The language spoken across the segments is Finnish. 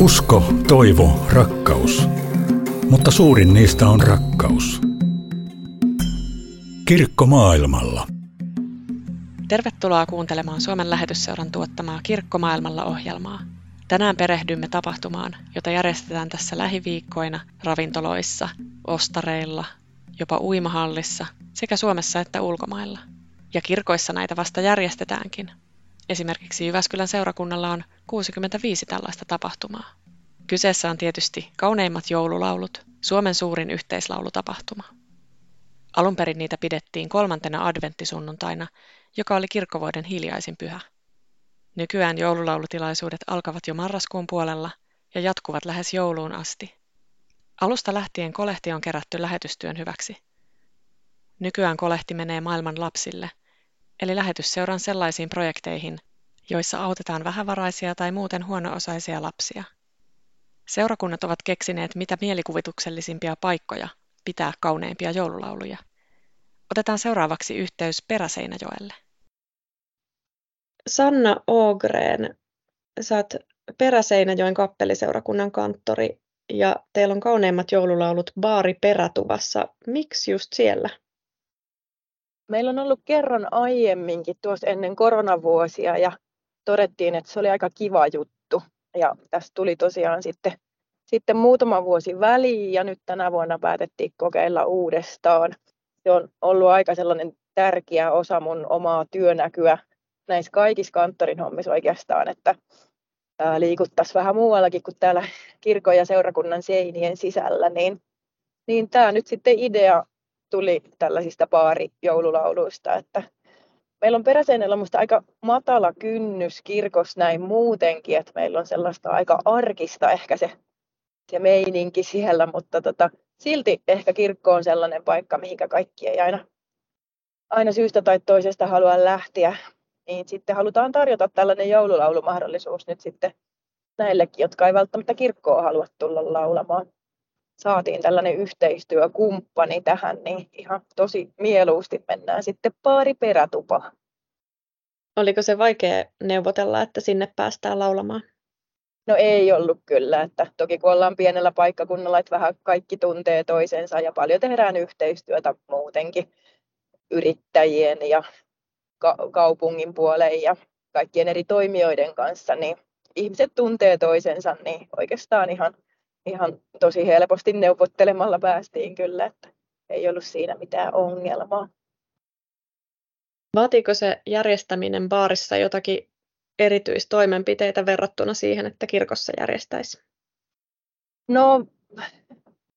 Usko, toivo, rakkaus. Mutta suurin niistä on rakkaus. Kirkko maailmalla. Tervetuloa kuuntelemaan Suomen lähetysseuran tuottamaa Kirkko maailmalla ohjelmaa. Tänään perehdymme tapahtumaan, jota järjestetään tässä lähiviikkoina ravintoloissa, ostareilla, jopa uimahallissa sekä Suomessa että ulkomailla. Ja kirkoissa näitä vasta järjestetäänkin. Esimerkiksi Jyväskylän seurakunnalla on 65 tällaista tapahtumaa. Kyseessä on tietysti kauneimmat joululaulut, Suomen suurin yhteislaulutapahtuma. Alun perin niitä pidettiin kolmantena adventtisunnuntaina, joka oli kirkkovuoden hiljaisin pyhä. Nykyään joululaulutilaisuudet alkavat jo marraskuun puolella ja jatkuvat lähes jouluun asti. Alusta lähtien kolehti on kerätty lähetystyön hyväksi. Nykyään kolehti menee maailman lapsille, eli lähetysseuran sellaisiin projekteihin, joissa autetaan vähävaraisia tai muuten huono-osaisia lapsia. Seurakunnat ovat keksineet mitä mielikuvituksellisimpia paikkoja pitää kauneimpia joululauluja. Otetaan seuraavaksi yhteys Peräseinäjoelle. Sanna Ogren, sä oot Peräseinäjoen kappeliseurakunnan kanttori ja teillä on kauneimmat joululaulut Baari Perätuvassa. Miksi just siellä? Meillä on ollut kerran aiemminkin tuossa ennen koronavuosia ja todettiin, että se oli aika kiva juttu. Ja tästä tuli tosiaan sitten, sitten muutama vuosi väliin ja nyt tänä vuonna päätettiin kokeilla uudestaan. Se on ollut aika sellainen tärkeä osa mun omaa työnäkyä näissä kaikissa kanttorin hommissa oikeastaan, että liikuttaisiin vähän muuallakin kuin täällä kirkon ja seurakunnan seinien sisällä, niin, niin tämä nyt sitten idea tuli tällaisista baarijoululauluista, että meillä on peräseinällä musta aika matala kynnys kirkossa näin muutenkin, että meillä on sellaista aika arkista ehkä se, se meininki siellä, mutta tota, silti ehkä kirkko on sellainen paikka, mihinkä kaikki ei aina, aina syystä tai toisesta halua lähteä, niin sitten halutaan tarjota tällainen joululaulumahdollisuus nyt sitten näillekin, jotka ei välttämättä kirkkoa halua tulla laulamaan saatiin tällainen yhteistyökumppani tähän, niin ihan tosi mieluusti mennään sitten paari perätupaan. Oliko se vaikea neuvotella, että sinne päästään laulamaan? No ei ollut kyllä, että toki kun ollaan pienellä paikkakunnalla, että vähän kaikki tuntee toisensa ja paljon tehdään yhteistyötä muutenkin yrittäjien ja ka- kaupungin puoleen ja kaikkien eri toimijoiden kanssa, niin ihmiset tuntee toisensa, niin oikeastaan ihan ihan tosi helposti neuvottelemalla päästiin kyllä, että ei ollut siinä mitään ongelmaa. Vaatiiko se järjestäminen baarissa jotakin erityistoimenpiteitä verrattuna siihen, että kirkossa järjestäisi? No,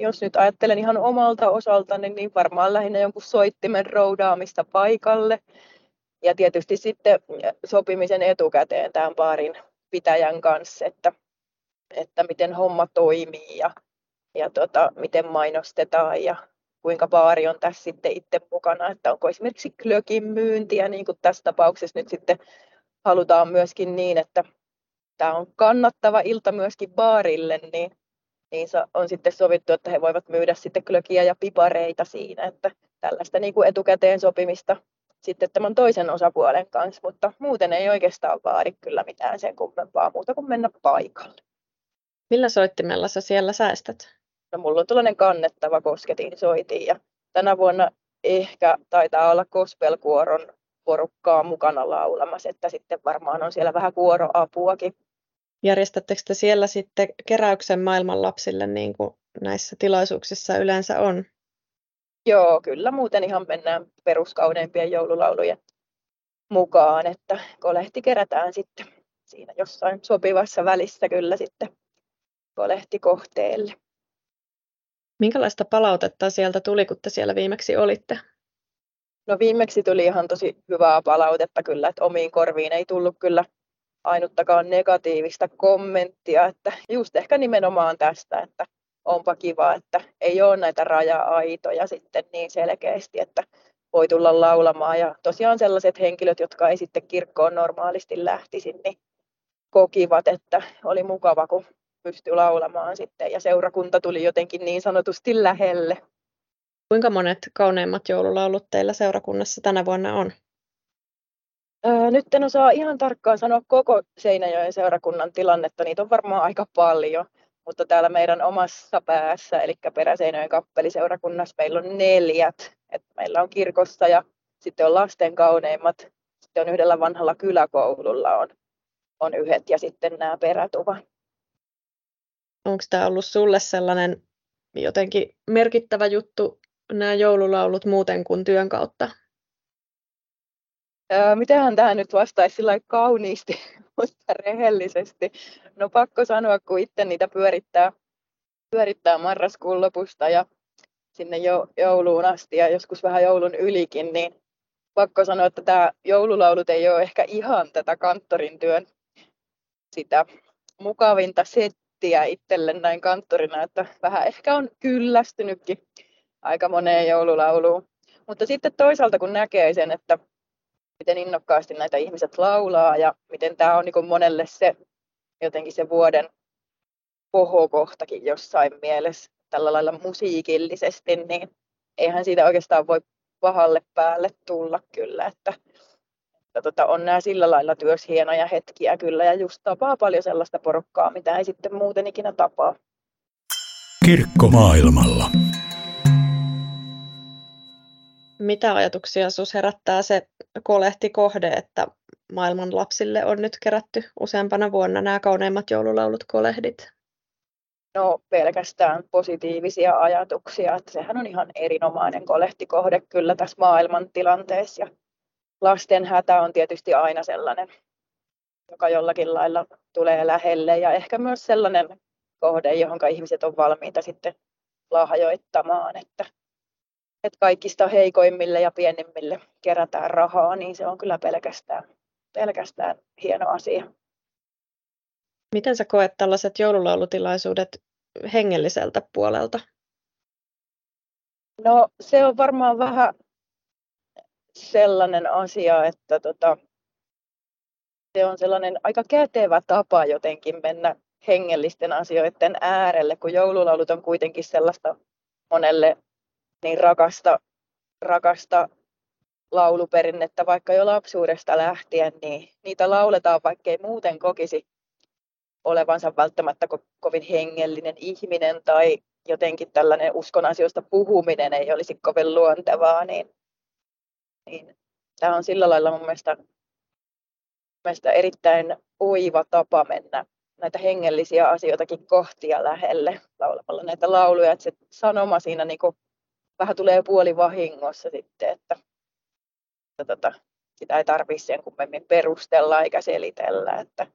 jos nyt ajattelen ihan omalta osaltani, niin varmaan lähinnä jonkun soittimen roudaamista paikalle. Ja tietysti sitten sopimisen etukäteen tämän baarin pitäjän kanssa, että että miten homma toimii ja, ja tota, miten mainostetaan ja kuinka baari on tässä sitten itse mukana, että onko esimerkiksi klökin myyntiä, niin kuin tässä tapauksessa nyt sitten halutaan myöskin niin, että tämä on kannattava ilta myöskin baarille, niin, niin on sitten sovittu, että he voivat myydä sitten klökiä ja pipareita siinä, että tällaista niin kuin etukäteen sopimista sitten tämän toisen osapuolen kanssa, mutta muuten ei oikeastaan vaadi kyllä mitään sen kummempaa muuta kuin mennä paikalle. Millä soittimella sä siellä säästät? No, mulla on tällainen kannettava kosketin soitin ja tänä vuonna ehkä taitaa olla kospelkuoron porukkaa mukana laulamassa, että sitten varmaan on siellä vähän kuoroapuakin. Järjestättekö te siellä sitten keräyksen maailman lapsille niin kuin näissä tilaisuuksissa yleensä on? Joo, kyllä muuten ihan mennään peruskauneimpien joululaulujen mukaan, että kolehti kerätään sitten siinä jossain sopivassa välissä kyllä sitten kohteelle. Minkälaista palautetta sieltä tuli, kun te siellä viimeksi olitte? No viimeksi tuli ihan tosi hyvää palautetta kyllä, että omiin korviin ei tullut kyllä ainuttakaan negatiivista kommenttia, että just ehkä nimenomaan tästä, että onpa kiva, että ei ole näitä raja-aitoja sitten niin selkeästi, että voi tulla laulamaan. Ja tosiaan sellaiset henkilöt, jotka ei sitten kirkkoon normaalisti lähtisi, niin kokivat, että oli mukava, kun pystyi laulamaan sitten ja seurakunta tuli jotenkin niin sanotusti lähelle. Kuinka monet kauneimmat joululaulut teillä seurakunnassa tänä vuonna on? nyt en osaa ihan tarkkaan sanoa koko Seinäjoen seurakunnan tilannetta, niitä on varmaan aika paljon, mutta täällä meidän omassa päässä, eli Peräseinäjoen kappeliseurakunnassa, meillä on neljät. Et meillä on kirkossa ja sitten on lasten kauneimmat, sitten on yhdellä vanhalla kyläkoululla on, on yhdet ja sitten nämä perätuva. Onko tämä ollut sulle sellainen jotenkin merkittävä juttu, nämä joululaulut muuten kuin työn kautta? mitähän tähän nyt vastaisi sillä kauniisti, mutta rehellisesti. No pakko sanoa, kun itse niitä pyörittää, pyörittää marraskuun lopusta ja sinne jo, jouluun asti ja joskus vähän joulun ylikin, niin pakko sanoa, että tämä joululaulut ei ole ehkä ihan tätä kanttorin työn sitä mukavinta settiä itselle näin kanttorina, että vähän ehkä on kyllästynytkin aika moneen joululauluun. Mutta sitten toisaalta kun näkee sen, että miten innokkaasti näitä ihmiset laulaa ja miten tämä on niin monelle se jotenkin se vuoden kohokohtakin jossain mielessä tällä lailla musiikillisesti, niin eihän siitä oikeastaan voi pahalle päälle tulla kyllä, että, että tota, on nämä sillä lailla työs hienoja hetkiä kyllä ja just tapaa paljon sellaista porukkaa, mitä ei sitten muuten ikinä tapaa. Kirkko maailmalla. Mitä ajatuksia sinussa herättää se kolehtikohde, että maailman lapsille on nyt kerätty useampana vuonna nämä kauneimmat joululaulut kolehdit? No pelkästään positiivisia ajatuksia, että sehän on ihan erinomainen kolehtikohde kyllä tässä maailman tilanteessa. Ja lasten hätä on tietysti aina sellainen, joka jollakin lailla tulee lähelle ja ehkä myös sellainen kohde, johon ihmiset on valmiita sitten lahjoittamaan, että että kaikista heikoimmille ja pienimmille kerätään rahaa, niin se on kyllä pelkästään, pelkästään hieno asia. Miten sä koet tällaiset joululaulutilaisuudet hengelliseltä puolelta? No se on varmaan vähän sellainen asia, että tota, se on sellainen aika kätevä tapa jotenkin mennä hengellisten asioiden äärelle, kun joululaulut on kuitenkin sellaista monelle niin rakasta, rakasta lauluperinnettä vaikka jo lapsuudesta lähtien, niin niitä lauletaan, vaikka ei muuten kokisi olevansa välttämättä ko- kovin hengellinen ihminen tai jotenkin tällainen uskon asioista puhuminen ei olisi kovin luontevaa, niin, niin tämä on sillä lailla mun mielestä, mielestä erittäin oiva tapa mennä näitä hengellisiä asioitakin kohtia lähelle laulamalla näitä lauluja, että se sanoma siinä niin kuin vähän tulee puoli vahingossa sitten, että, että tota, sitä ei tarvitse sen kummemmin perustella eikä selitellä. Että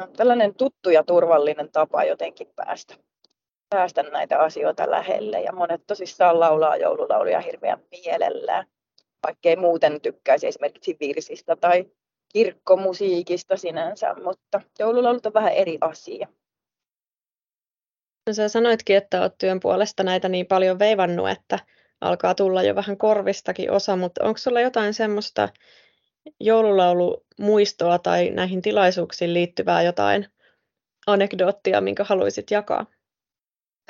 on tällainen tuttu ja turvallinen tapa jotenkin päästä, päästä näitä asioita lähelle. Ja monet tosissaan laulaa joululauluja hirveän mielellään, vaikkei muuten tykkäisi esimerkiksi virsistä tai kirkkomusiikista sinänsä, mutta joululaulut on vähän eri asia. No sä sanoitkin, että olet työn puolesta näitä niin paljon veivannut, että alkaa tulla jo vähän korvistakin osa, mutta onko sulla jotain semmoista joululaulumuistoa tai näihin tilaisuuksiin liittyvää jotain anekdoottia, minkä haluaisit jakaa?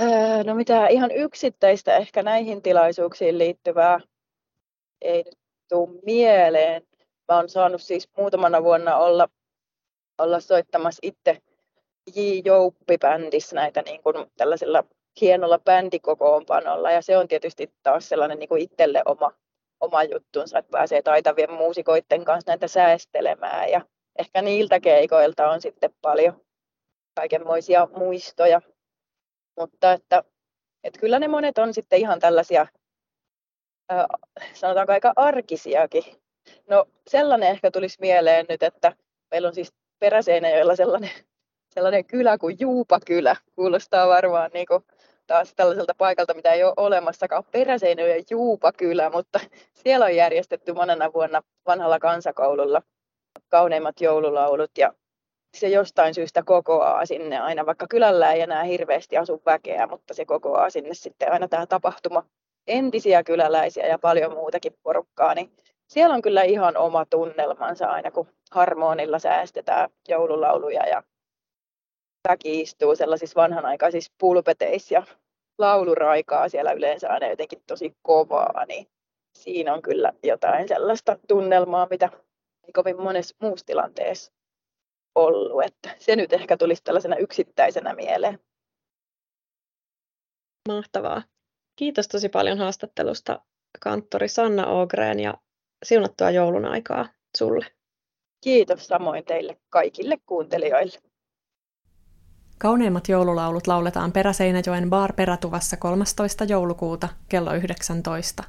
Öö, no mitä ihan yksittäistä ehkä näihin tilaisuuksiin liittyvää ei nyt tule mieleen. Mä oon saanut siis muutamana vuonna olla, olla soittamassa itse J. Jouppi-bändissä näitä niin kuin tällaisella hienolla bändikokoonpanolla ja se on tietysti taas sellainen niin kuin itselle oma, oma juttunsa, että pääsee taitavien muusikoiden kanssa näitä säästelemään ja ehkä niiltä keikoilta on sitten paljon kaikenmoisia muistoja, mutta että, että kyllä ne monet on sitten ihan tällaisia sanotaanko aika arkisiakin. No sellainen ehkä tulisi mieleen nyt, että meillä on siis Peräseinäjoella sellainen sellainen kylä kuin Juupakylä. Kuulostaa varmaan niin kuin taas tällaiselta paikalta, mitä ei ole olemassakaan Peräseinöjen Juupakylä, mutta siellä on järjestetty monena vuonna vanhalla kansakoululla kauneimmat joululaulut ja se jostain syystä kokoaa sinne aina, vaikka kylällä ei enää hirveästi asu väkeä, mutta se kokoaa sinne sitten aina tämä tapahtuma entisiä kyläläisiä ja paljon muutakin porukkaa, niin siellä on kyllä ihan oma tunnelmansa aina, kun harmonilla säästetään joululauluja ja väki istuu sellaisissa vanhanaikaisissa pulpeteissä ja lauluraikaa siellä yleensä aina jotenkin tosi kovaa, niin siinä on kyllä jotain sellaista tunnelmaa, mitä kovin monessa muussa tilanteessa ollut. Että se nyt ehkä tulisi tällaisena yksittäisenä mieleen. Mahtavaa. Kiitos tosi paljon haastattelusta kanttori Sanna Ogren ja siunattua joulun aikaa sulle. Kiitos samoin teille kaikille kuuntelijoille. Kauneimmat joululaulut lauletaan Peräseinäjoen Bar Perätuvassa 13. joulukuuta kello 19.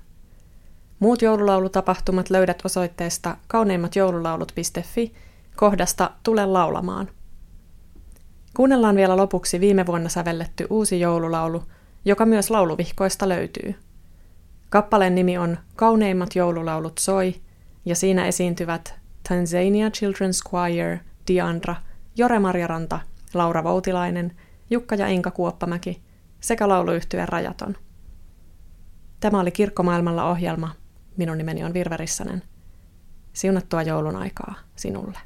Muut joululaulutapahtumat löydät osoitteesta kauneimmatjoululaulut.fi kohdasta Tule laulamaan. Kuunnellaan vielä lopuksi viime vuonna sävelletty uusi joululaulu, joka myös lauluvihkoista löytyy. Kappaleen nimi on Kauneimmat joululaulut soi, ja siinä esiintyvät Tanzania Children's Choir, Diandra, Jore Marjaranta, Laura Voutilainen, Jukka ja Inka Kuoppamäki sekä lauluyhtyeen Rajaton. Tämä oli Kirkkomaailmalla ohjelma. Minun nimeni on Virve Rissanen. Siunattua joulun aikaa sinulle.